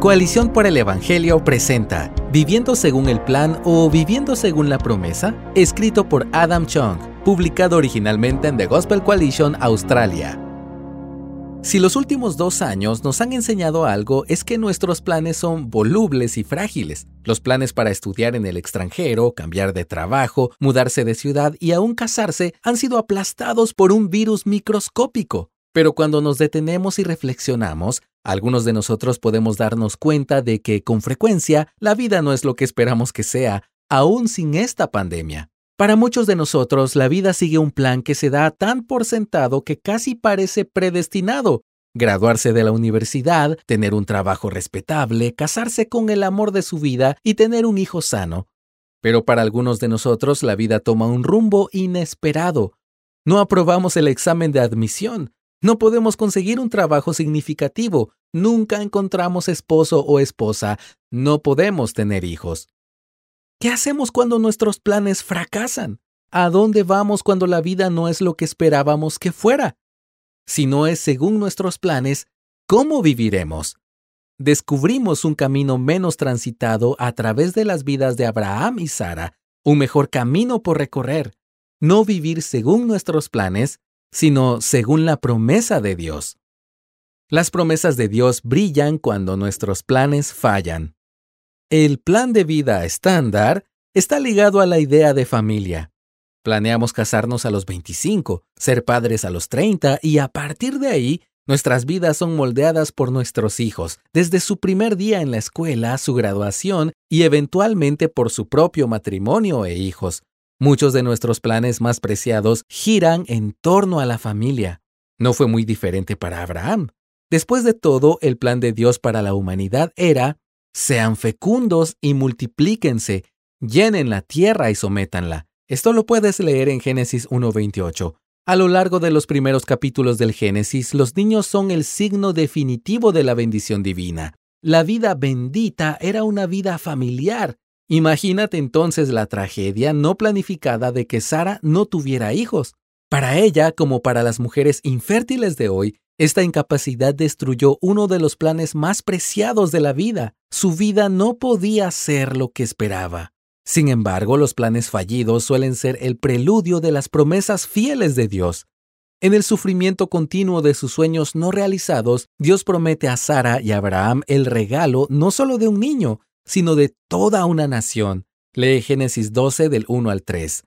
Coalición por el Evangelio presenta Viviendo según el plan o Viviendo según la promesa, escrito por Adam Chung, publicado originalmente en The Gospel Coalition Australia. Si los últimos dos años nos han enseñado algo es que nuestros planes son volubles y frágiles. Los planes para estudiar en el extranjero, cambiar de trabajo, mudarse de ciudad y aún casarse han sido aplastados por un virus microscópico. Pero cuando nos detenemos y reflexionamos, algunos de nosotros podemos darnos cuenta de que con frecuencia la vida no es lo que esperamos que sea, aún sin esta pandemia. Para muchos de nosotros, la vida sigue un plan que se da tan por sentado que casi parece predestinado. Graduarse de la universidad, tener un trabajo respetable, casarse con el amor de su vida y tener un hijo sano. Pero para algunos de nosotros la vida toma un rumbo inesperado. No aprobamos el examen de admisión, no podemos conseguir un trabajo significativo, nunca encontramos esposo o esposa, no podemos tener hijos. ¿Qué hacemos cuando nuestros planes fracasan? ¿A dónde vamos cuando la vida no es lo que esperábamos que fuera? Si no es según nuestros planes, ¿cómo viviremos? Descubrimos un camino menos transitado a través de las vidas de Abraham y Sara, un mejor camino por recorrer. No vivir según nuestros planes, sino según la promesa de Dios. Las promesas de Dios brillan cuando nuestros planes fallan. El plan de vida estándar está ligado a la idea de familia. Planeamos casarnos a los 25, ser padres a los 30 y a partir de ahí nuestras vidas son moldeadas por nuestros hijos, desde su primer día en la escuela, su graduación y eventualmente por su propio matrimonio e hijos. Muchos de nuestros planes más preciados giran en torno a la familia. No fue muy diferente para Abraham. Después de todo, el plan de Dios para la humanidad era, sean fecundos y multiplíquense, llenen la tierra y sométanla. Esto lo puedes leer en Génesis 1.28. A lo largo de los primeros capítulos del Génesis, los niños son el signo definitivo de la bendición divina. La vida bendita era una vida familiar, Imagínate entonces la tragedia no planificada de que Sara no tuviera hijos. Para ella, como para las mujeres infértiles de hoy, esta incapacidad destruyó uno de los planes más preciados de la vida. Su vida no podía ser lo que esperaba. Sin embargo, los planes fallidos suelen ser el preludio de las promesas fieles de Dios. En el sufrimiento continuo de sus sueños no realizados, Dios promete a Sara y a Abraham el regalo no solo de un niño, sino de toda una nación. Lee Génesis 12 del 1 al 3.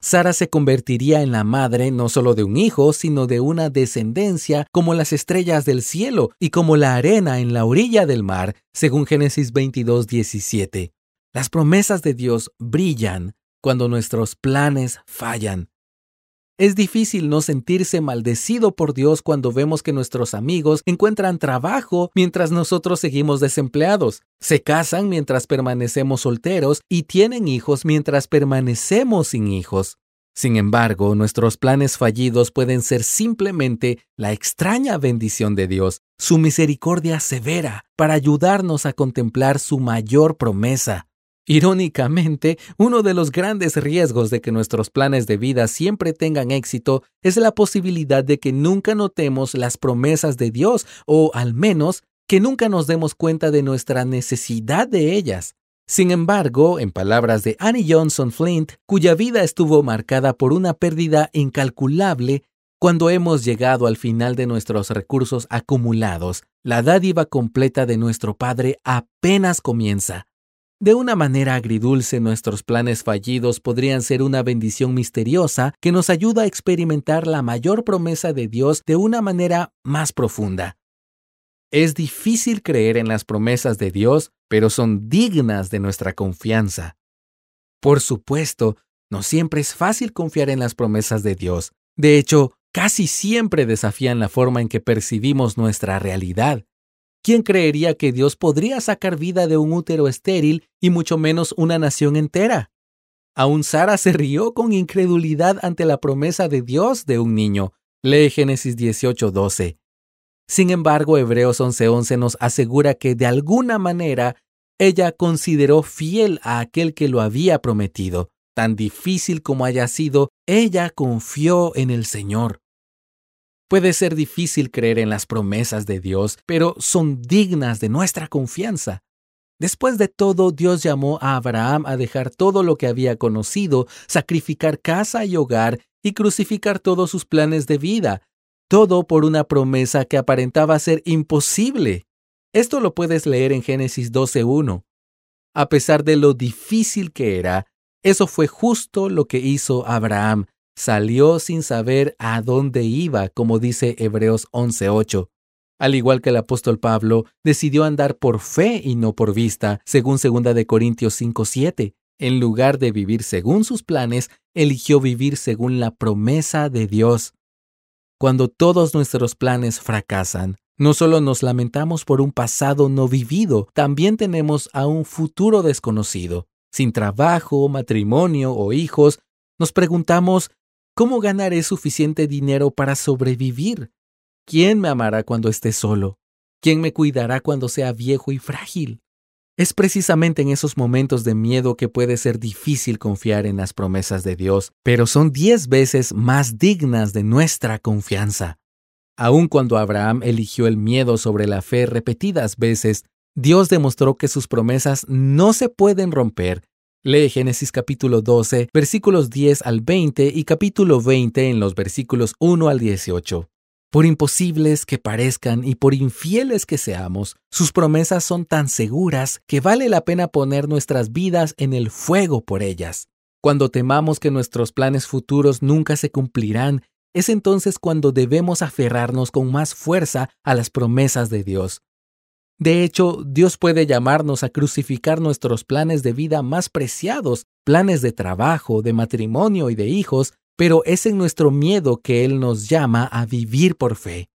Sara se convertiría en la madre no solo de un hijo, sino de una descendencia como las estrellas del cielo y como la arena en la orilla del mar, según Génesis 22, 17. Las promesas de Dios brillan cuando nuestros planes fallan. Es difícil no sentirse maldecido por Dios cuando vemos que nuestros amigos encuentran trabajo mientras nosotros seguimos desempleados, se casan mientras permanecemos solteros y tienen hijos mientras permanecemos sin hijos. Sin embargo, nuestros planes fallidos pueden ser simplemente la extraña bendición de Dios, su misericordia severa, para ayudarnos a contemplar su mayor promesa, Irónicamente, uno de los grandes riesgos de que nuestros planes de vida siempre tengan éxito es la posibilidad de que nunca notemos las promesas de Dios o al menos que nunca nos demos cuenta de nuestra necesidad de ellas. Sin embargo, en palabras de Annie Johnson Flint, cuya vida estuvo marcada por una pérdida incalculable, cuando hemos llegado al final de nuestros recursos acumulados, la dádiva completa de nuestro Padre apenas comienza. De una manera agridulce, nuestros planes fallidos podrían ser una bendición misteriosa que nos ayuda a experimentar la mayor promesa de Dios de una manera más profunda. Es difícil creer en las promesas de Dios, pero son dignas de nuestra confianza. Por supuesto, no siempre es fácil confiar en las promesas de Dios. De hecho, casi siempre desafían la forma en que percibimos nuestra realidad. ¿Quién creería que Dios podría sacar vida de un útero estéril y mucho menos una nación entera? Aún Sara se rió con incredulidad ante la promesa de Dios de un niño. Lee Génesis 18:12. Sin embargo, Hebreos 11:11 nos asegura que de alguna manera ella consideró fiel a aquel que lo había prometido. Tan difícil como haya sido, ella confió en el Señor. Puede ser difícil creer en las promesas de Dios, pero son dignas de nuestra confianza. Después de todo, Dios llamó a Abraham a dejar todo lo que había conocido, sacrificar casa y hogar y crucificar todos sus planes de vida, todo por una promesa que aparentaba ser imposible. Esto lo puedes leer en Génesis 12.1. A pesar de lo difícil que era, eso fue justo lo que hizo Abraham. Salió sin saber a dónde iba, como dice Hebreos 11.8. Al igual que el apóstol Pablo, decidió andar por fe y no por vista, según 2 de Corintios 5:7. En lugar de vivir según sus planes, eligió vivir según la promesa de Dios. Cuando todos nuestros planes fracasan, no solo nos lamentamos por un pasado no vivido, también tenemos a un futuro desconocido. Sin trabajo, matrimonio o hijos, nos preguntamos, ¿cómo ganaré suficiente dinero para sobrevivir? ¿Quién me amará cuando esté solo? ¿Quién me cuidará cuando sea viejo y frágil? Es precisamente en esos momentos de miedo que puede ser difícil confiar en las promesas de Dios, pero son diez veces más dignas de nuestra confianza. Aun cuando Abraham eligió el miedo sobre la fe repetidas veces, Dios demostró que sus promesas no se pueden romper. Lee Génesis capítulo 12, versículos 10 al 20 y capítulo 20 en los versículos 1 al 18. Por imposibles que parezcan y por infieles que seamos, sus promesas son tan seguras que vale la pena poner nuestras vidas en el fuego por ellas. Cuando temamos que nuestros planes futuros nunca se cumplirán, es entonces cuando debemos aferrarnos con más fuerza a las promesas de Dios. De hecho, Dios puede llamarnos a crucificar nuestros planes de vida más preciados, planes de trabajo, de matrimonio y de hijos, pero es en nuestro miedo que Él nos llama a vivir por fe.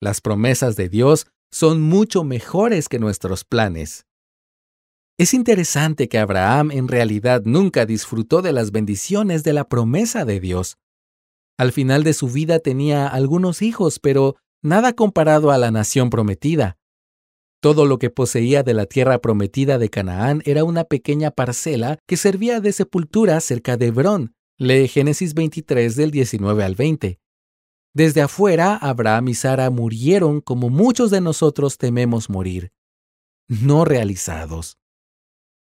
Las promesas de Dios son mucho mejores que nuestros planes. Es interesante que Abraham en realidad nunca disfrutó de las bendiciones de la promesa de Dios. Al final de su vida tenía algunos hijos, pero nada comparado a la nación prometida. Todo lo que poseía de la tierra prometida de Canaán era una pequeña parcela que servía de sepultura cerca de Hebrón, Lee Génesis 23 del 19 al 20. Desde afuera, Abraham y Sara murieron como muchos de nosotros tememos morir, no realizados.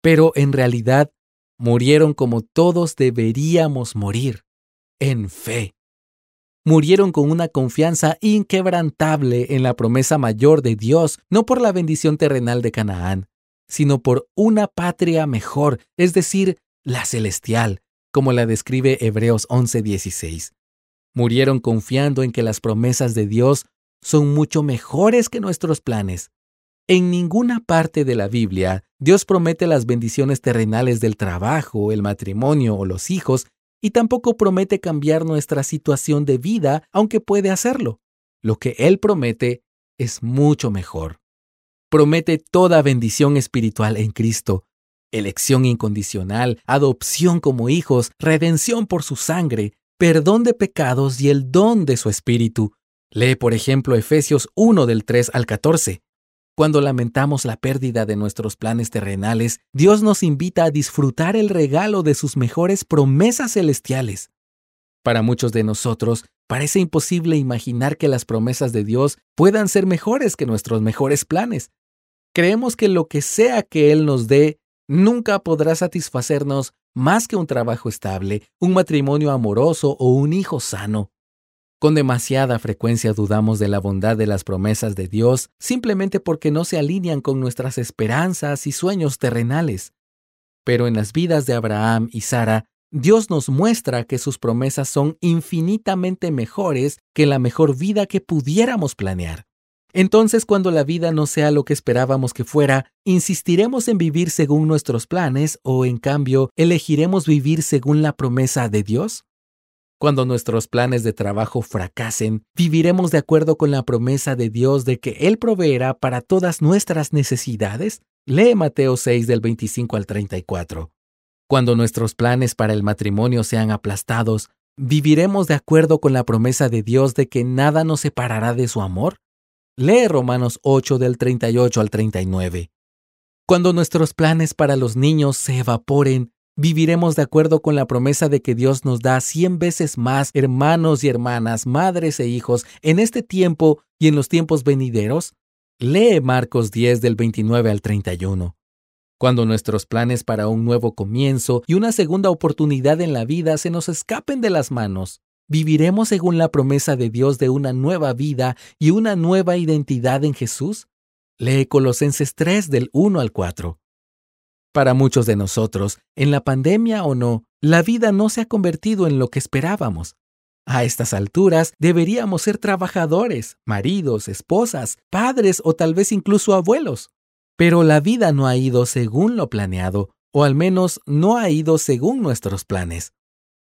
Pero en realidad, murieron como todos deberíamos morir, en fe. Murieron con una confianza inquebrantable en la promesa mayor de Dios, no por la bendición terrenal de Canaán, sino por una patria mejor, es decir, la celestial, como la describe Hebreos 11:16. Murieron confiando en que las promesas de Dios son mucho mejores que nuestros planes. En ninguna parte de la Biblia Dios promete las bendiciones terrenales del trabajo, el matrimonio o los hijos, y tampoco promete cambiar nuestra situación de vida, aunque puede hacerlo. Lo que Él promete es mucho mejor. Promete toda bendición espiritual en Cristo, elección incondicional, adopción como hijos, redención por su sangre, perdón de pecados y el don de su espíritu. Lee, por ejemplo, Efesios 1 del 3 al 14. Cuando lamentamos la pérdida de nuestros planes terrenales, Dios nos invita a disfrutar el regalo de sus mejores promesas celestiales. Para muchos de nosotros, parece imposible imaginar que las promesas de Dios puedan ser mejores que nuestros mejores planes. Creemos que lo que sea que Él nos dé nunca podrá satisfacernos más que un trabajo estable, un matrimonio amoroso o un hijo sano. Con demasiada frecuencia dudamos de la bondad de las promesas de Dios simplemente porque no se alinean con nuestras esperanzas y sueños terrenales. Pero en las vidas de Abraham y Sara, Dios nos muestra que sus promesas son infinitamente mejores que la mejor vida que pudiéramos planear. Entonces, cuando la vida no sea lo que esperábamos que fuera, ¿insistiremos en vivir según nuestros planes o, en cambio, elegiremos vivir según la promesa de Dios? Cuando nuestros planes de trabajo fracasen, ¿viviremos de acuerdo con la promesa de Dios de que Él proveerá para todas nuestras necesidades? Lee Mateo 6 del 25 al 34. Cuando nuestros planes para el matrimonio sean aplastados, ¿viviremos de acuerdo con la promesa de Dios de que nada nos separará de su amor? Lee Romanos 8 del 38 al 39. Cuando nuestros planes para los niños se evaporen, Viviremos de acuerdo con la promesa de que Dios nos da cien veces más hermanos y hermanas, madres e hijos en este tiempo y en los tiempos venideros. Lee Marcos 10 del 29 al 31. Cuando nuestros planes para un nuevo comienzo y una segunda oportunidad en la vida se nos escapen de las manos, ¿viviremos según la promesa de Dios de una nueva vida y una nueva identidad en Jesús? Lee Colosenses 3 del 1 al 4. Para muchos de nosotros, en la pandemia o no, la vida no se ha convertido en lo que esperábamos. A estas alturas deberíamos ser trabajadores, maridos, esposas, padres o tal vez incluso abuelos. Pero la vida no ha ido según lo planeado, o al menos no ha ido según nuestros planes.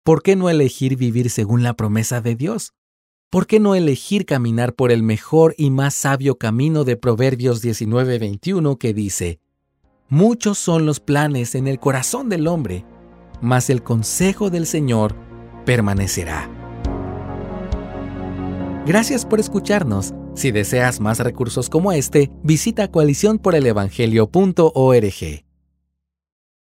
¿Por qué no elegir vivir según la promesa de Dios? ¿Por qué no elegir caminar por el mejor y más sabio camino de Proverbios 19:21 que dice, Muchos son los planes en el corazón del hombre, mas el consejo del Señor permanecerá. Gracias por escucharnos. Si deseas más recursos como este, visita coaliciónporelevangelio.org.